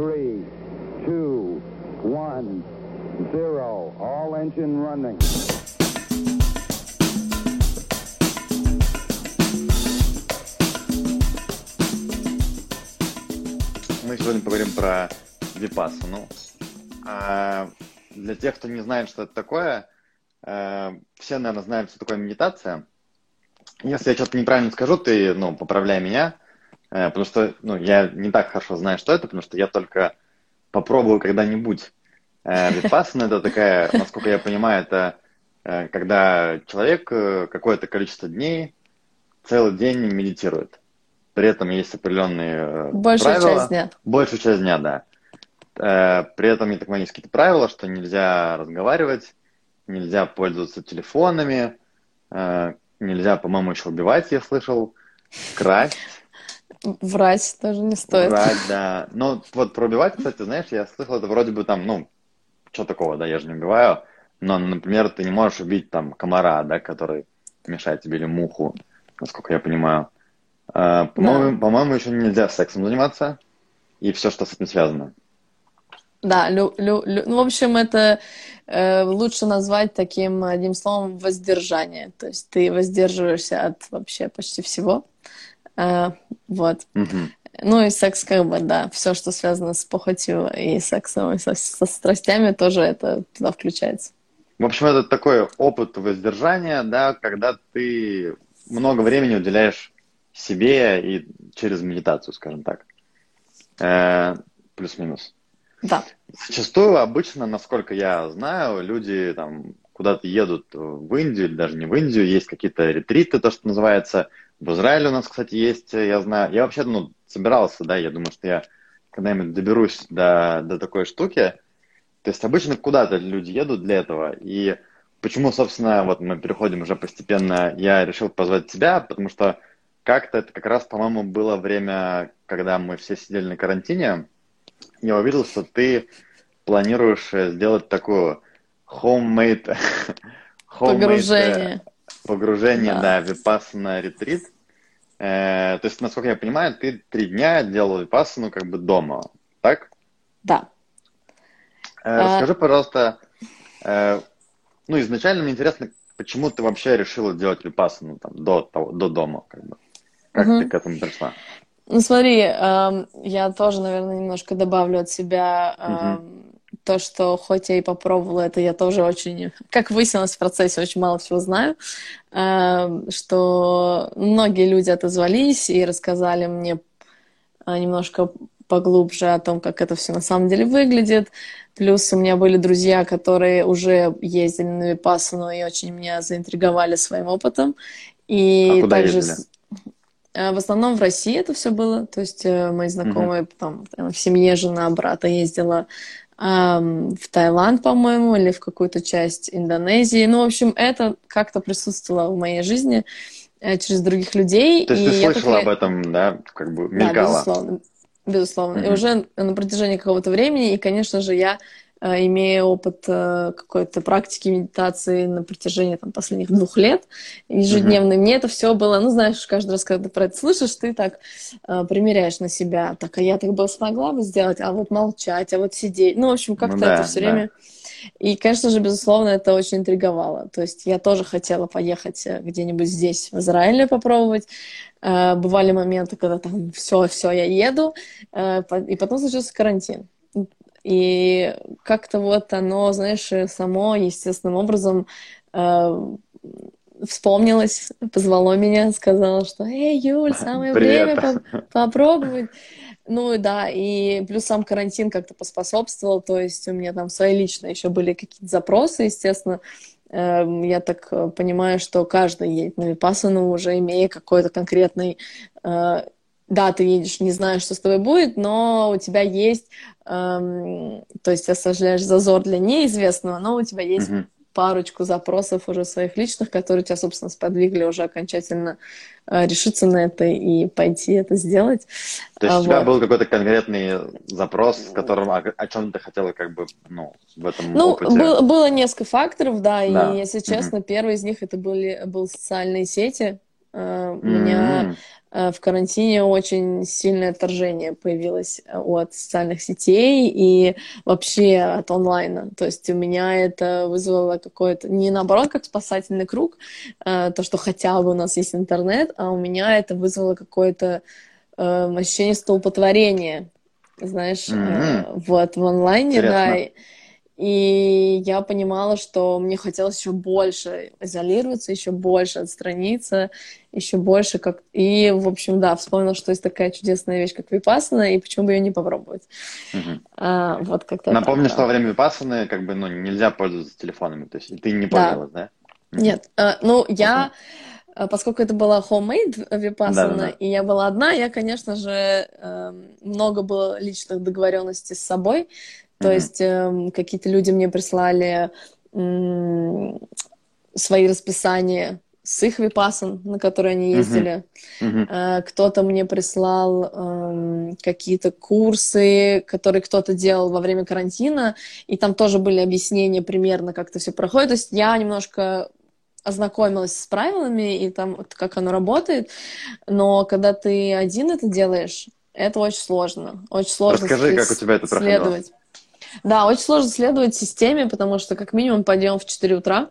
three, two, one, zero. All engine running. Мы сегодня поговорим про випассану. А для тех, кто не знает, что это такое, э, все, наверное, знают, что такое медитация. Если я что-то неправильно скажу, ты, ну, поправляй меня, потому что, ну, я не так хорошо знаю, что это, потому что я только попробую когда-нибудь. Э, Випассана это такая, насколько я понимаю, это э, когда человек э, какое-то количество дней целый день медитирует. При этом есть определенные э, Большую правила. часть дня. Большую часть дня, да. Э, При этом, я так понимаю, есть какие-то правила, что нельзя разговаривать, нельзя пользоваться телефонами, э, нельзя, по-моему, еще убивать, я слышал, красть, Врать даже не стоит. брать, да. Но вот про убивать, кстати, знаешь, я слышал, это вроде бы там, ну, что такого, да, я же не убиваю, но, например, ты не можешь убить там комара, да, который мешает тебе, или муху, насколько я понимаю. Э, По-моему, по-моему, еще нельзя сексом заниматься и все, что с этим связано. Да, лю- лю- лю- ну, в общем, это э, лучше назвать таким одним словом воздержание. То есть ты воздерживаешься от вообще почти всего. Э, вот. Мгм. Ну и секс, как бы, да, все, что связано с похотью и сексом, и со, со страстями, тоже это туда включается. В общем, это такой опыт воздержания, да, когда ты много времени уделяешь себе и через медитацию, скажем так. Э, Плюс-минус. Да. Зачастую, обычно, насколько я знаю, люди там куда-то едут в Индию или даже не в Индию, есть какие-то ретриты, то, что называется. В Израиле у нас, кстати, есть, я знаю. Я вообще, ну, собирался, да, я думаю, что я когда-нибудь доберусь до, до такой штуки. То есть обычно куда-то люди едут для этого. И почему, собственно, вот мы переходим уже постепенно, я решил позвать тебя, потому что как-то это как раз, по-моему, было время, когда мы все сидели на карантине. Я увидел, что ты планируешь э, сделать такую homemade, homemade, э, Погружение. Погружение, Да. да, випассана ретрит. Э, то есть, насколько я понимаю, ты три дня делал випассану как бы дома, так? Да. Э, А- Расскажи, пожалуйста, э, ну, изначально мне интересно, почему ты вообще решила делать випассану там, до, того- до дома, как бы? Как Мгм. ты к этому пришла? Ну смотри, эм, я тоже, наверное, немножко добавлю от себя эм, то, что хоть я и попробовала это, я тоже очень, как выяснилось в процессе, очень мало всего знаю, эм, что многие люди отозвались и рассказали мне э, немножко поглубже о том, как это все на самом деле выглядит. Плюс у меня были друзья, которые уже ездили на Випассану и очень меня заинтриговали своим опытом. И А куда также ездили? э, в основном в России это все было. То есть э, мои знакомые там э, в семье жена брата ездила в Таиланд, по-моему, или в какую-то часть Индонезии. Ну, в общем, это как-то присутствовало в моей жизни э, через других людей. То есть и ты слышала такая- об этом, да, как бы да, мелькала? безусловно. Безусловно. И Мгм. уже на протяжении какого-то времени, и, конечно же, я, имея опыт э, какой-то практики медитации на протяжении там, последних двух лет ежедневной, мне это все было, ну, знаешь, каждый раз, когда ты про это слышишь, ты так э, примеряешь на себя. Так, а я так бы смогла бы сделать, а вот молчать, а вот сидеть. Ну, в общем, как-то да, это все да. время... И, конечно же, безусловно, это очень интриговало. То есть я тоже хотела поехать э, где-нибудь здесь, в Израиле, попробовать. Э, Бывали моменты, когда там все, все, я еду, Э, и потом случился карантин. И как-то вот оно, знаешь, э, само естественным образом э, вспомнилось, позвало меня, сказала, что «Эй, Юль, самое Привет. время по- попробовать». Ну и да, и плюс сам карантин как-то поспособствовал, то есть у меня там свои личные еще были какие-то запросы, естественно. Эм, Я так э, понимаю, что каждый едет на Випассану, уже имея какой-то конкретный... Да, ты едешь, не знаешь, что с тобой будет, но у тебя есть... эм, То есть оставляешь зазор для неизвестного, но у тебя есть Мгм. парочку запросов уже своих личных, которые тебя, собственно, сподвигли уже окончательно э, решиться на это и пойти это сделать. То есть А, у тебя вот. был какой-то конкретный запрос, с которым, о, о чем ты хотела как бы, ну, в этом Ну, опыте? был- было несколько факторов, да, и, Да. если честно, первый из них это были, был социальные сети. Э, У меня в карантине очень сильное отторжение появилось э, от социальных сетей и вообще от онлайна. То есть у меня это вызвало какое-то, не наоборот, как спасательный круг, э, то, что хотя бы у нас есть интернет, а у меня это вызвало какое-то ощущение столпотворения, знаешь, mm-hmm. вот в онлайне, Интересно. да. И я понимала, что мне хотелось еще больше изолироваться, еще больше отстраниться, еще больше как... И, в общем, да, вспомнила, что есть такая чудесная вещь, как випасана, и почему бы ее не попробовать. Угу. А, вот как-то Напомню, так, что да. во время випасаны как бы, ну, нельзя пользоваться телефонами, то есть ты не пользовалась, да? да? Нет, а, ну, я... Uh-huh. Поскольку это была homemade випасана, да, да, да. и я была одна, я, конечно же, эм, много было личных договоренностей с собой, то mm-hmm. есть э, какие-то люди мне прислали э, свои расписания с их випасан, на которые они ездили. Mm-hmm. Э, кто-то мне прислал э, какие-то курсы, которые кто-то делал во время карантина, и там тоже были объяснения примерно, как это все проходит. То есть я немножко ознакомилась с правилами и там вот как оно работает, но когда ты один это делаешь, это очень сложно. Очень сложно Расскажи, как у тебя это проходило. следовать. Да, очень сложно следовать системе, потому что как минимум подъем в 4 утра,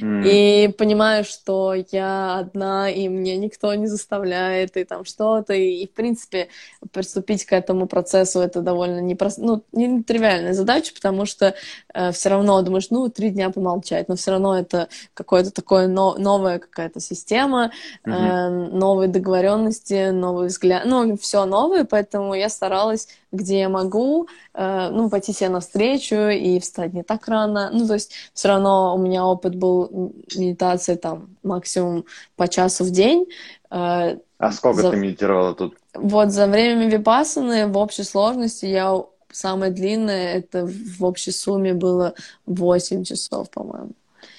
Mm. И понимаю, что я одна, и мне никто не заставляет, и там что-то. И, в принципе, приступить к этому процессу это довольно непрост... ну, не тривиальная задача, потому что э, все равно думаешь, ну, три дня помолчать, но все равно это какое-то такое но... новая какая-то система, mm-hmm. э, новые договоренности, новый взгляд, ну, все новое, поэтому я старалась где я могу, э, ну, пойти себе навстречу и встать не так рано. Ну, то есть все равно у меня опыт был медитации там максимум по часу в день. Э, а сколько за... ты медитировала тут? Вот за время випасаны в общей сложности я самое длинное, это в общей сумме было 8 часов, по-моему.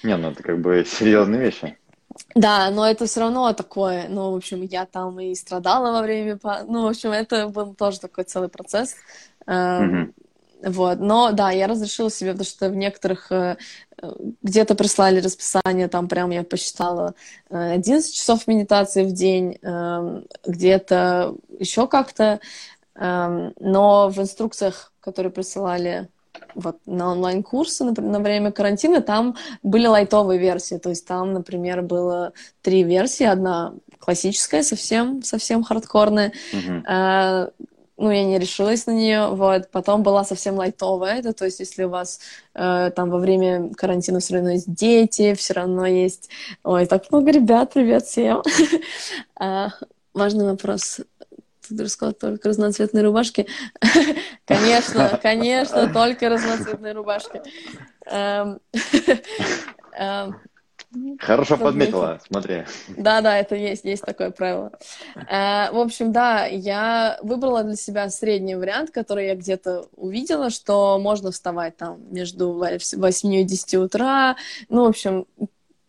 Не, ну это как бы серьезные вещи. Да, но это все равно такое, ну, в общем, я там и страдала во время, ну, в общем, это был тоже такой целый процесс. Mm-hmm. Вот, но да, я разрешила себе, потому что в некоторых э, где-то прислали расписание, там прям я посчитала 11 э, часов медитации в день, эм, где-то еще как-то, эм, но в инструкциях, которые присылали вот на онлайн-курсы на, время карантина, там были лайтовые версии, то есть там, например, было три версии, одна классическая, совсем, совсем хардкорная, uh-huh. а, ну, я не решилась на нее, вот, потом была совсем лайтовая, это, то есть если у вас э, там во время карантина все равно есть дети, все равно есть, ой, так много ребят, привет всем. А, важный вопрос, ты рассказал только разноцветные рубашки. конечно, конечно, только разноцветные рубашки. Эм, эм, Хорошо подметила, смотри. Да, да, это есть, есть такое правило. Э, в общем, да, я выбрала для себя средний вариант, который я где-то увидела, что можно вставать там между 8 и 10 утра. Ну, в общем,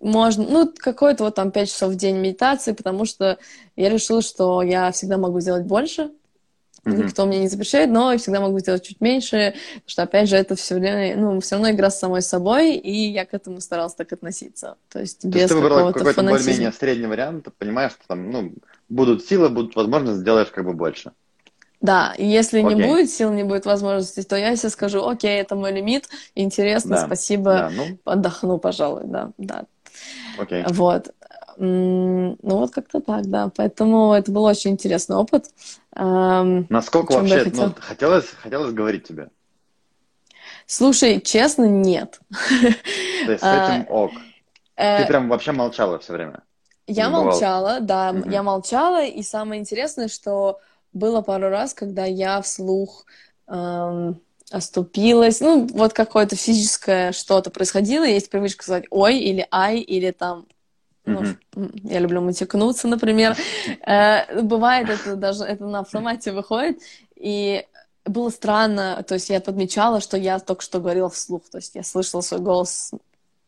можно, ну, какой-то вот там 5 часов в день медитации, потому что я решила, что я всегда могу сделать больше, Mm-hmm. Никто мне не запрещает, но я всегда могу сделать чуть меньше, потому что, опять же, это все время, ну, все равно игра с самой собой, и я к этому старалась так относиться. То есть То без ты выбрала какой-то более-менее средний вариант, ты понимаешь, что там, ну, будут силы, будут возможности, сделаешь как бы больше. Да, и если окей. не будет сил, не будет возможности, то я себе скажу, окей, это мой лимит, интересно, да. спасибо, да, ну... отдохну, пожалуй, да, да. Окей. Вот. Ну, вот как-то так, да. Поэтому это был очень интересный опыт. Насколько вообще хотел... ну, хотелось, хотелось говорить тебе? Слушай, честно, нет. То есть с этим а, ок. Ты э, прям вообще молчала все время? Я молчала, да, угу. я молчала, и самое интересное, что было пару раз, когда я вслух эм, оступилась, ну, вот какое-то физическое что-то происходило, есть привычка сказать «ой» или «ай», или там ну, mm-hmm. я люблю матекнуться, например. Э, бывает, это даже это на автомате выходит. И было странно, то есть я подмечала, что я только что говорила вслух, то есть я слышала свой голос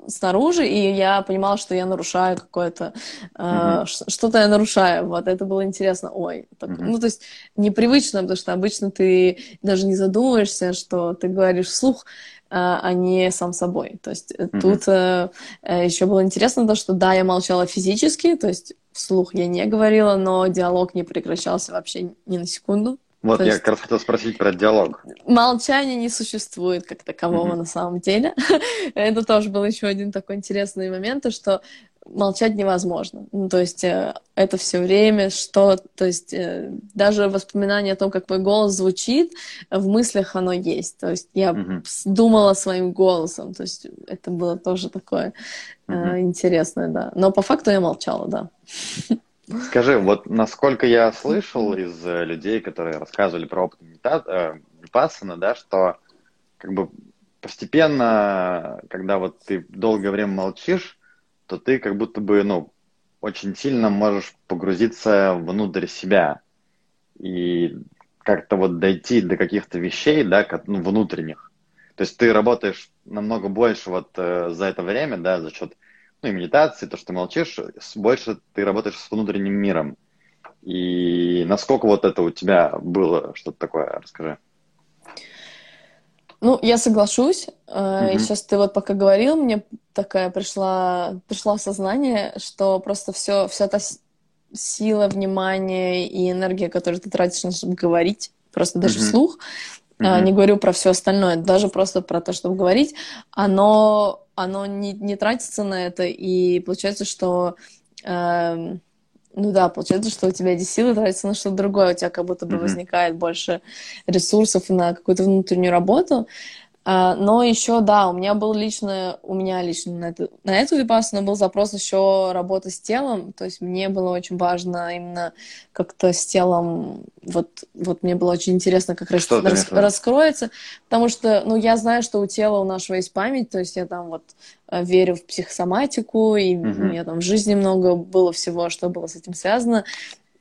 снаружи, и я понимала, что я нарушаю какое-то, mm-hmm. э, что-то я нарушаю, вот, это было интересно, ой, так, mm-hmm. ну, то есть непривычно, потому что обычно ты даже не задумываешься, что ты говоришь вслух, а, а не сам собой. То есть mm-hmm. тут э, э еще было интересно то, что да, я молчала физически, то есть вслух я не говорила, но диалог не прекращался вообще ни на секунду. Вот То я есть- как раз хотел спросить про диалог. Молчания не существует как такового Мгм. на самом деле. Это тоже был еще один такой интересный момент, то что молчать невозможно. Ну, то есть э, это все время что, то есть э, даже воспоминание о том, как мой голос звучит, в мыслях оно есть. То есть я с- думала своим голосом, то есть это было тоже такое э, Мгм. интересное, да. Но по факту я молчала, да. Скажи, вот насколько я слышал из э, людей, которые рассказывали про опыт э, випассаны, да, что как бы постепенно, когда вот ты долгое время молчишь, то ты как будто бы, ну, очень сильно можешь погрузиться внутрь себя и как-то вот дойти до каких-то вещей, да, ко- ну, внутренних. То есть ты работаешь намного больше вот э, за это время, да, за счет ну, и медитации, то, что ты молчишь, больше ты работаешь с внутренним миром. И насколько вот это у тебя было, что-то такое, расскажи. Ну, я соглашусь. Э, И сейчас ты вот пока говорил, мне такая пришла, пришла в сознание, что просто все, вся та сила, внимание и энергия, которую ты тратишь на чтобы говорить, просто даже Мгм. вслух, Мгм. не говорю про все остальное, даже просто про то, чтобы говорить, оно, оно не, не тратится на это, и получается, что эм, ну да, получается, что у тебя эти силы тратятся на что-то другое, у тебя как будто бы Мгм. возникает больше ресурсов на какую-то внутреннюю работу. Но еще, да, у меня был лично, у меня лично на эту, на эту випассану был запрос еще работы с телом, то есть мне было очень важно именно как-то с телом, вот, вот мне было очень интересно, как ты рас- раскроется, потому что, ну, я знаю, что у тела у нашего есть память, то есть я там вот э, верю в психосоматику, и Мгм. у меня там в жизни много было всего, что было с этим связано,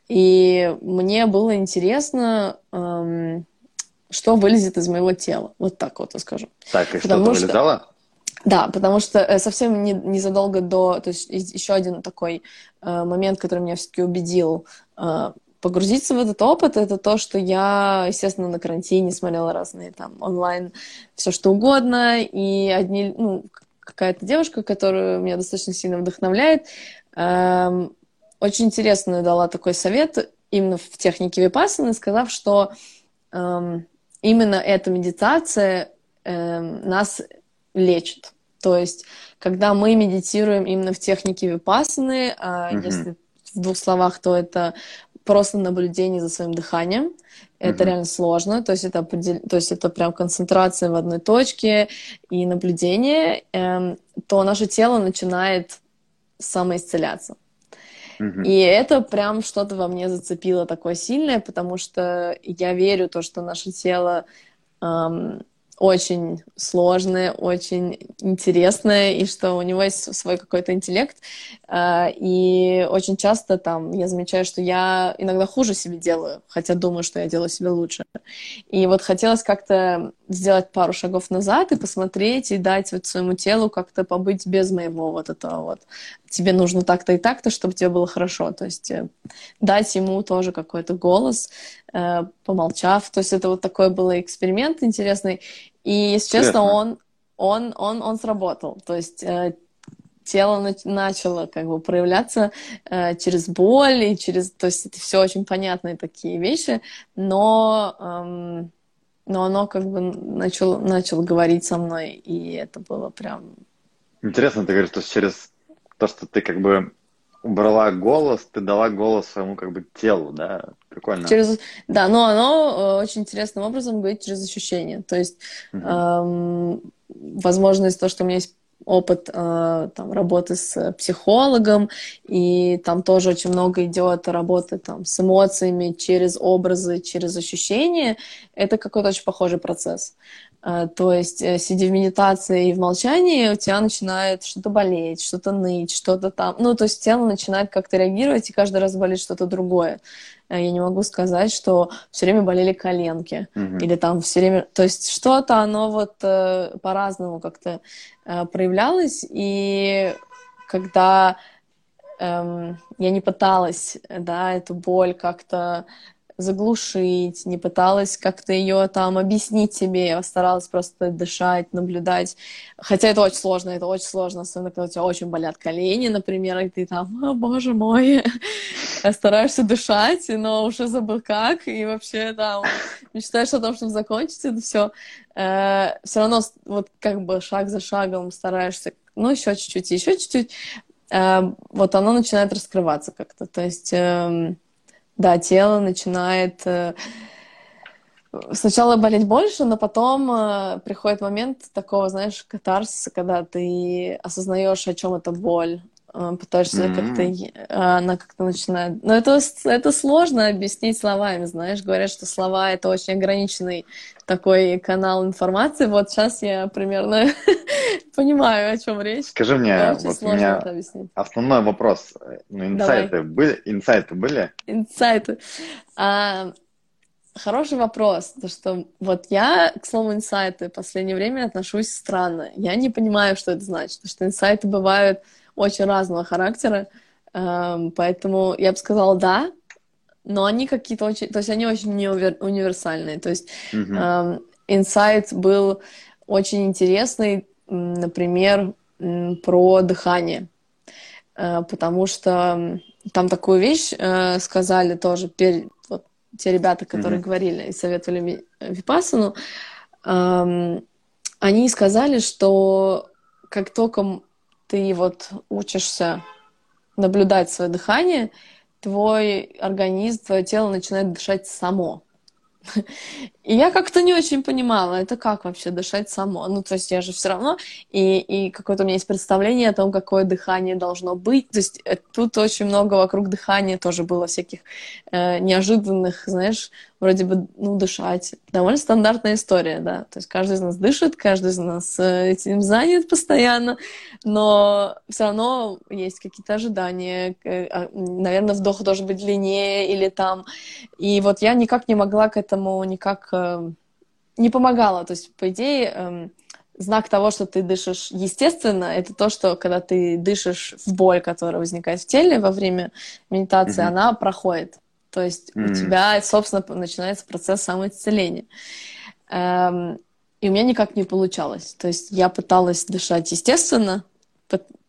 и мне было интересно, эм, что вылезет из моего тела, вот так вот я скажу. Так, и что-то что- вылезало? Да, потому что э, совсем не- незадолго до, то есть еще один такой э, момент, который меня все-таки убедил э, погрузиться в этот опыт, это то, что я, естественно, на карантине смотрела разные там онлайн все что угодно, и одни, ну, какая-то девушка, которая меня достаточно сильно вдохновляет, эм, очень интересно дала такой совет именно в технике випассаны, сказав, что эм, именно эта медитация эм, нас лечит. То есть, когда мы медитируем именно в технике випассаны, а Мгм. если в двух словах, то это просто наблюдение за своим дыханием. Это Мгм. реально сложно, то есть это, определ- то есть это прям концентрация в одной точке и наблюдение, эм, то наше тело начинает самоисцеляться. И это прям что-то во мне зацепило такое сильное, потому что я верю то, что наше тело эм, очень сложное, очень интересное, и что у него есть свой какой-то интеллект. Э, И очень часто там я замечаю, что я иногда хуже себе делаю, хотя думаю, что я делаю себе лучше. И вот хотелось как-то сделать пару шагов назад и посмотреть, и дать вот своему телу как-то побыть без моего вот этого вот. Тебе нужно так-то и так-то, чтобы тебе было хорошо. То есть э, дать ему тоже какой-то голос, помолчав. То есть это вот такой был эксперимент интересный. И, если честно, он, он, он, он сработал. То есть э, тело нач- начало как бы проявляться э, через боль и через... То есть это все очень понятные такие вещи, но, эм, но оно как бы начало, начало говорить со мной, и это было прям... Интересно, ты говоришь, что через то, что ты как бы убрала голос, ты дала голос своему как бы телу, да? Прикольно. Через... Да, но оно э, очень интересным образом говорит через ощущения. То есть Мгм. эм, возможно, из-за того, что у меня есть опыт э, там, работы с психологом, и там тоже очень много идет работы там, с эмоциями через образы, через ощущения, это какой-то очень похожий процесс. Э, То есть, э, сидя в медитации и в молчании, у тебя начинает что-то болеть, что-то ныть, что-то там. Ну, то есть тело начинает как-то реагировать, и каждый раз болит что-то другое. Э, Я не могу сказать, что все время болели коленки. Мгм. Или там все время... То есть что-то, оно вот по-разному как-то проявлялось. И когда эм, я не пыталась, да, эту боль как-то заглушить, не пыталась как-то ее там объяснить себе, я старалась просто дышать, наблюдать. Хотя это очень сложно, это очень сложно, особенно когда у тебя очень болят колени, например, и ты там, о, боже мой, стараешься дышать, но уже забыл как, и вообще там мечтаешь о том, чтобы закончить это все. Э, все равно вот как бы шаг за шагом стараешься, ну, еще чуть-чуть, еще чуть-чуть, э, вот оно начинает раскрываться как-то. То есть эм, да, тело начинает э, сначала болеть больше, но потом э, приходит момент такого, знаешь, катарсиса, когда ты осознаешь, о чем это боль, пытаешься mm-hmm. как-то, она как-то начинает... Но это, это сложно объяснить словами, знаешь, говорят, что слова — это очень ограниченный такой канал информации. Вот сейчас я примерно понимаю, о чем речь. Скажи мне, вот у меня основной вопрос. Ну, инсайты Давай. были? Инсайты были? Инсайты. А, хороший вопрос. То, что вот я к слову инсайты в последнее время отношусь странно. Я не понимаю, что это значит. Потому что инсайты бывают очень разного характера. Поэтому я бы сказала да, но они какие-то очень, то есть они очень не универсальные. То есть инсайт uh-huh. был очень интересный, например, про дыхание, э, потому что там такую вещь э, сказали тоже вот, те ребята, которые mm-hmm. говорили и советовали Випасану, они сказали, что как только ты вот учишься наблюдать свое дыхание, твой организм, твое тело начинает дышать само. И я как-то не очень понимала, это как вообще дышать само. Ну, то есть я же все равно, и, и какое-то у меня есть представление о том, какое дыхание должно быть. То есть э, тут очень много вокруг дыхания тоже было всяких э, неожиданных, знаешь, вроде бы, ну, дышать. Довольно стандартная история, да. То есть каждый из нас дышит, каждый из нас э, этим занят постоянно, но все равно есть какие-то ожидания. Э, а, наверное, вдох должен быть длиннее или там. И вот я никак не могла к этому никак э, не помогало. То есть, по идее, э, знак того, что ты дышишь естественно, это то, что когда ты дышишь в боль, которая возникает в теле во время медитации, mm-hmm. она проходит. То есть mm-hmm. у тебя, собственно, начинается процесс самоисцеления. Эм, и у меня никак не получалось. То есть я пыталась дышать естественно,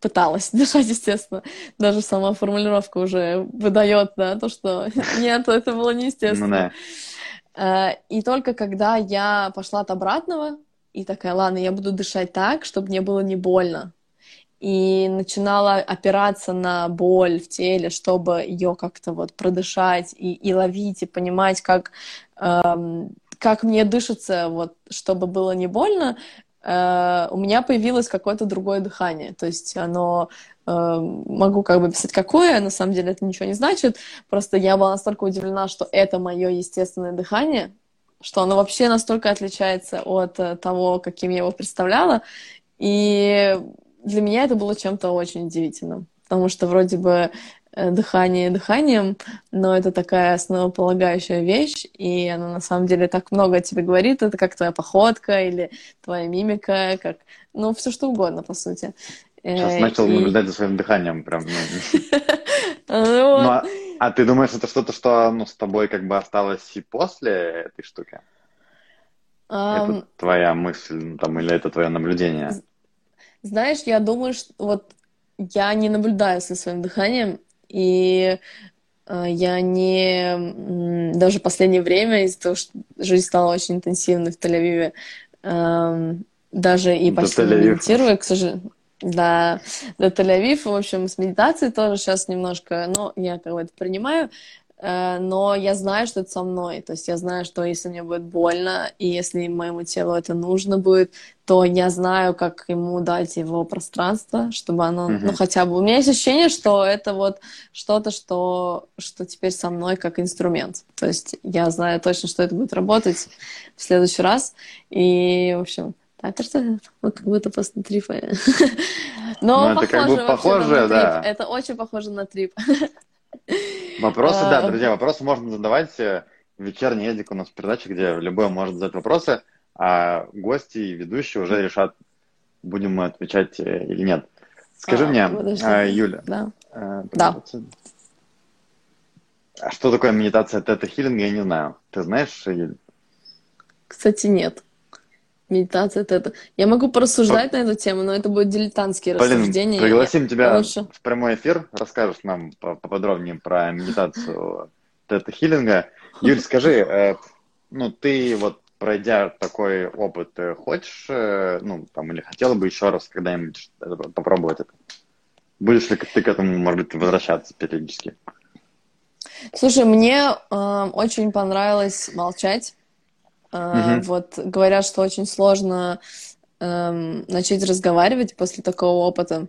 пыталась дышать, естественно. Даже сама формулировка уже выдает, да, то, что нет, это было неестественно. Ну, да. Э, и только когда я пошла от обратного, и такая, ладно, я буду дышать так, чтобы мне было не больно. И начинала опираться на боль в теле, чтобы ее как-то вот продышать и, и ловить, и понимать, как, эм, как мне дышится, вот, чтобы было не больно, э, у меня появилось какое-то другое дыхание. То есть оно Эм, могу как бы писать какое, на самом деле это ничего не значит. Просто я была настолько удивлена, что это мое естественное дыхание, что оно вообще настолько отличается от э, того, каким я его представляла. И для меня это было чем-то очень удивительным. Потому что вроде бы э, дыхание дыханием, но это такая основополагающая вещь, и она на самом деле так много о тебе говорит. Это как твоя походка или твоя мимика, как, ну, все что угодно, по сути. Сейчас э, начал наблюдать за своим дыханием прям. Ну, ну, ну а, а ты думаешь, это что-то, что ну, с тобой как бы осталось и после этой штуки? Это твоя мысль там, или это твое наблюдение? Знаешь, я думаю, что вот я не наблюдаю со своим дыханием, и э, я не... Даже в последнее время, из-за того, что жизнь стала очень интенсивной в Тель-Авиве, даже и почти не медитирую, к сожалению. Да, до Тель-Авив, в общем, с медитацией тоже сейчас немножко, ну, я как бы это принимаю, но я знаю, что это со мной, то есть я знаю, что если мне будет больно, и если моему телу это нужно будет, то я знаю, как ему дать его пространство, чтобы оно, mm-hmm. ну, хотя бы... У меня есть ощущение, что это вот что-то, что, что теперь со мной как инструмент. То есть я знаю точно, что это будет работать в следующий раз, и, в общем, это что? Вот как будто просто трип. Но ну, это как бы похоже, да. Это очень похоже на трип. Вопросы, да, а, друзья, вопросы можно задавать. Э, Вечерний Эдик у нас передача, где любой может задать вопросы, а гости и ведущие уже решат, будем мы отвечать э, или нет. Скажи а, мне, подожди. А, Юля. Да. да. А что такое медитация тета-хиллинга, я не знаю. Ты знаешь? Кстати, нет. Медитация это. Я могу порассуждать По... на эту тему, но это будет дилетантские Блин, рассуждения. Пригласим я... тебя лучше... в прямой эфир, расскажешь нам поподробнее про медитацию тета-хиллинга. Юль, скажи, э, ну ты вот пройдя такой опыт, хочешь, э, ну там или хотела бы еще раз когда-нибудь попробовать это? Будешь ли ты к этому, может быть, возвращаться периодически? Слушай, мне э, очень понравилось молчать. Угу. Вот говорят, что очень сложно эм, начать разговаривать после такого опыта.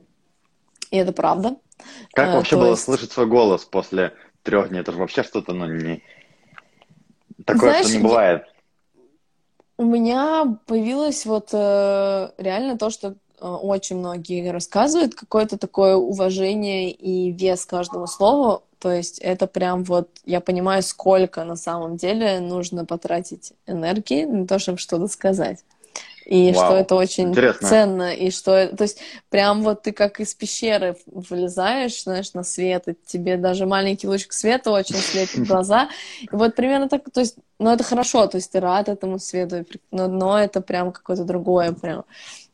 И это правда. Как э, вообще было есть... слышать свой голос после трех дней? Это же вообще что-то, ну, не... Такое, Знаешь, что не бывает. У меня появилось вот э, реально то, что э, очень многие рассказывают, какое-то такое уважение и вес каждому слову. То есть это прям вот, я понимаю, сколько на самом деле нужно потратить энергии на то, чтобы что-то сказать. И Вау. что это очень Интересно. ценно, и что, то есть прям вот ты как из пещеры вылезаешь, знаешь, на свет, и тебе даже маленький лучик света очень слепит глаза. И вот примерно так, то есть, ну это хорошо, то есть ты рад этому свету, но, но это прям какое-то другое прям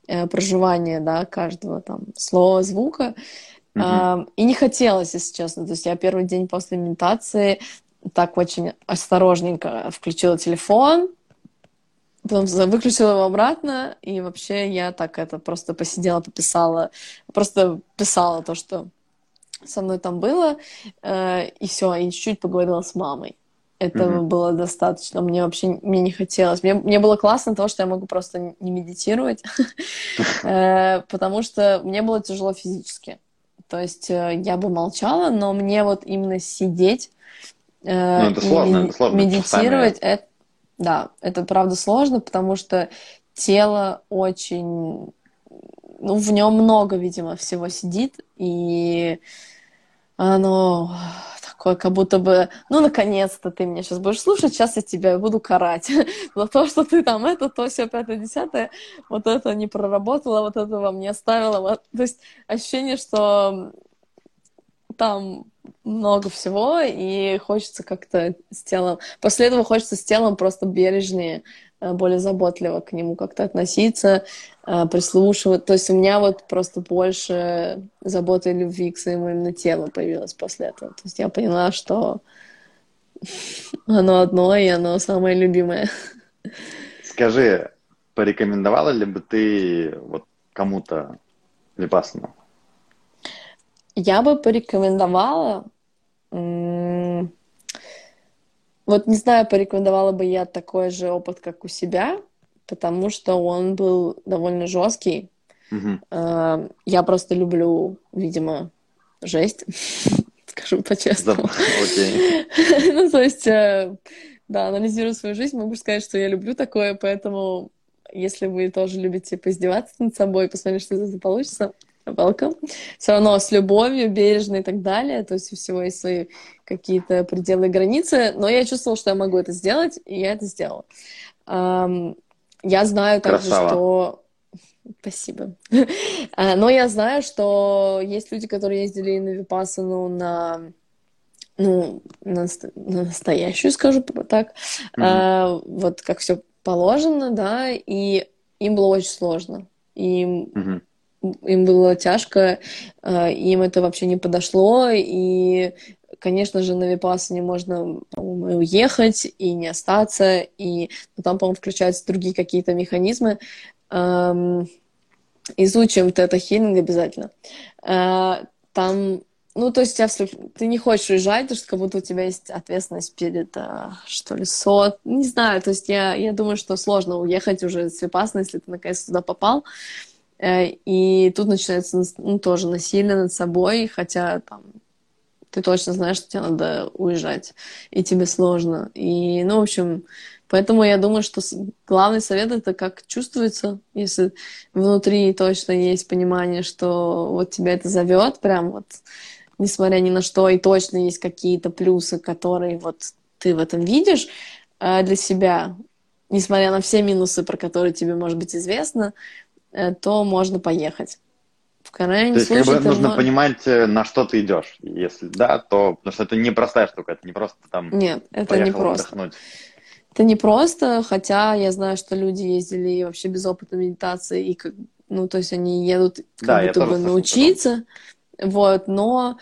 э, проживание, да, каждого там слова, звука. Uh-huh. И не хотелось, если честно. То есть я первый день после медитации так очень осторожненько включила телефон, потом выключила его обратно, и вообще я так это просто посидела, пописала, просто писала то, что со мной там было, э, и все, и чуть-чуть поговорила с мамой. Этого mm-hmm. было достаточно. Мне вообще мне не хотелось. Мне, мне было классно то, что я могу просто не медитировать, э, потому что мне было тяжело физически. То есть э, я бы молчала, но мне вот именно сидеть э, ну, это сложно, и это сложно, медитировать, это, да, это правда сложно, потому что тело очень, ну, в нем много, видимо, всего сидит, и оно такое, как будто бы, ну, наконец-то ты меня сейчас будешь слушать, сейчас я тебя буду карать за то, что ты там это, то, все, пятое, десятое, вот это не проработала, вот это вам не оставила. Вот. То есть ощущение, что там много всего, и хочется как-то с телом... После этого хочется с телом просто бережнее, более заботливо к нему как-то относиться, э, прислушивать. То есть у меня вот просто больше заботы и любви к своему именно телу появилось после этого. То есть я поняла, что оно одно, и оно самое любимое. Скажи, порекомендовала ли бы ты вот кому-то Випассану? Я бы порекомендовала, вот не знаю, порекомендовала бы я такой же опыт, как у себя, потому что он был довольно жесткий. Угу. Я просто люблю, видимо, жесть, скажу по-честному. ну, то есть, э, да, анализируя свою жизнь, могу сказать, что я люблю такое, поэтому если вы тоже любите поиздеваться над собой, посмотреть, что это получится, welcome. Все равно с любовью, бережно и так далее. То есть у всего есть свои какие-то пределы и границы. Но я чувствовала, что я могу это сделать, и я это сделала. Я знаю также, Красава. что... Спасибо. А, но я знаю, что есть люди, которые ездили на Випассану на ну, на, на настоящую, скажу так, mm-hmm. а, вот как все положено, да, и им было очень сложно. Им mm-hmm им было тяжко, э, им это вообще не подошло, и, конечно же, на Випассане можно, по-моему, уехать и не остаться, и ну, там, по-моему, включаются другие какие-то механизмы. Изучим тета-хилинг обязательно. Э, там ну, то есть ты не хочешь уезжать, потому что как будто у тебя есть ответственность перед, э, что ли, сот. Не знаю, то есть я, я думаю, что сложно уехать уже с Випассана, если ты наконец туда попал. И тут начинается ну, тоже насилие над собой, хотя там ты точно знаешь, что тебе надо уезжать, и тебе сложно. И, ну, в общем, поэтому я думаю, что главный совет это как чувствуется, если внутри точно есть понимание, что вот тебя это зовет, прям вот, несмотря ни на что, и точно есть какие-то плюсы, которые вот ты в этом видишь э, для себя, несмотря на все минусы, про которые тебе, может быть, известно, Э, то можно поехать. В крайнем То есть, случае как бы нужно мо- понимать, э, на что ты идешь. Если да, то... Потому что это непростая штука, это не просто там Нет, это не просто. отдохнуть. Это не просто, хотя я знаю, что люди ездили вообще без опыта медитации, и как, ну, то есть они едут как Да, будто бы научиться, вот, но,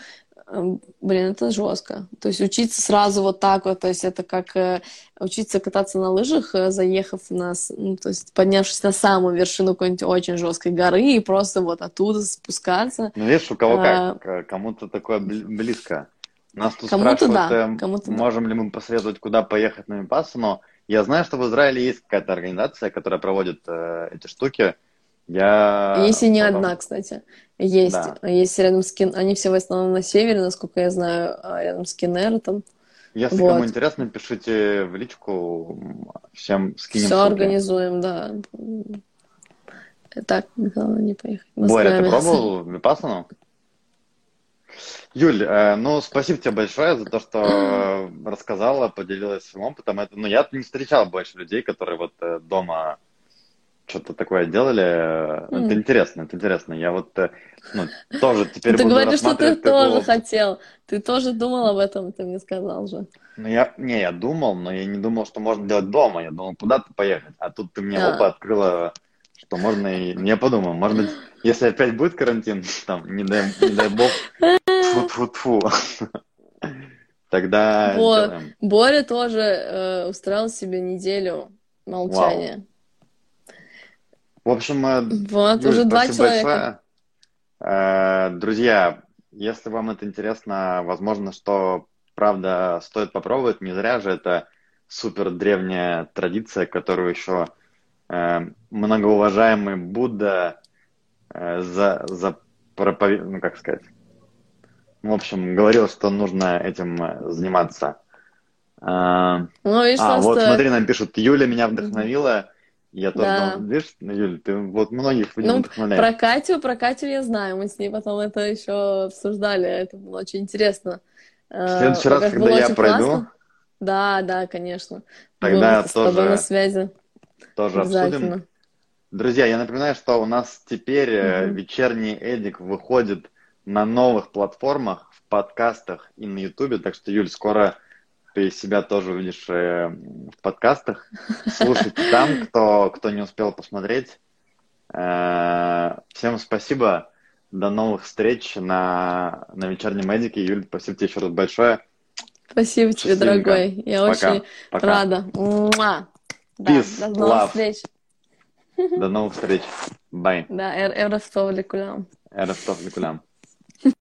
блин, это жестко. То есть учиться сразу вот так вот, то есть это как э, учиться кататься на лыжах, э, заехав на, ну, то есть поднявшись на самую вершину какой-нибудь очень жесткой горы и просто вот оттуда спускаться. Ну, видишь, у кого А. как, кому-то такое бли- близко. Нас тут Кому-то спрашивают, да, э, кому-то да. можем ли мы посоветовать, куда поехать на Випассану. Я знаю, что в Израиле есть какая-то организация, которая проводит э, эти штуки. Я Если не потом- одна, кстати. Есть. Да. Есть рядом с Кин... Они все в основном на севере, насколько я знаю, а рядом с Кеннертом. Если Вот. кому интересно, пишите в личку, всем скинем Все ссылки. организуем, да. Так, главное не поехать. Боря, ты пробовал Випассану? Юль, э, ну, спасибо тебе большое за то, что рассказала, поделилась своим опытом. Это, ну, я не встречал больше людей, которые вот э, дома что-то такое делали. М. Это интересно, это интересно. Я вот, э, ну, тоже теперь Ты буду говоришь, что ты рассматривать тоже такого- хотел. Ты тоже думал об этом, ты мне сказал же. Ну, я, не, я думал, но я не думал, что можно делать дома. Я думал, куда-то поехать. А тут ты мне А. опа открыла, что можно и... Я подумал, может быть, если опять будет карантин, там, не дай, не дай бог, тьфу-тьфу-тьфу, тогда сделаем. Боря тоже э, устроил себе неделю молчания. В общем, э, Вот, Юль, уже два человека. большое. Э, Друзья, если вам это интересно, возможно, что правда стоит попробовать. Не зря же это супер древняя традиция, которую еще э, многоуважаемый Будда за, за пропове- ну как сказать, в общем, говорил, что нужно этим заниматься. Ну, видишь, а, вот просто... смотри, нам пишут, Юля меня вдохновила. Я тоже Да. думал, видишь, Юль, ты вот многих Ну, вдохновляешь. Про Катю, про Катю я знаю. Мы с ней потом это еще обсуждали. Это было очень интересно. В следующий раз, Во-первых, когда я очень пройду, классно. Да, да, конечно. Тогда Будем с тобой тоже- на связи. тоже обсудим. Друзья, я напоминаю, что у нас теперь э, Мгм. вечерний Эдик выходит на новых платформах, в подкастах и на Ютубе, так что, Юль, скоро ты себя тоже увидишь э, в подкастах. Слушайте там, кто, кто не успел посмотреть. Э, Всем спасибо. До новых встреч на, на вечернем Эдике. Юль, спасибо тебе еще раз большое. Спасибо тебе, Счастливенько. дорогой. Я Пока. очень Пока. рада. Муа. Да, Peace, до новых love. встреч. До новых встреч. Бай. Да, эр- эров тов лекулям. Эров тов лекулям.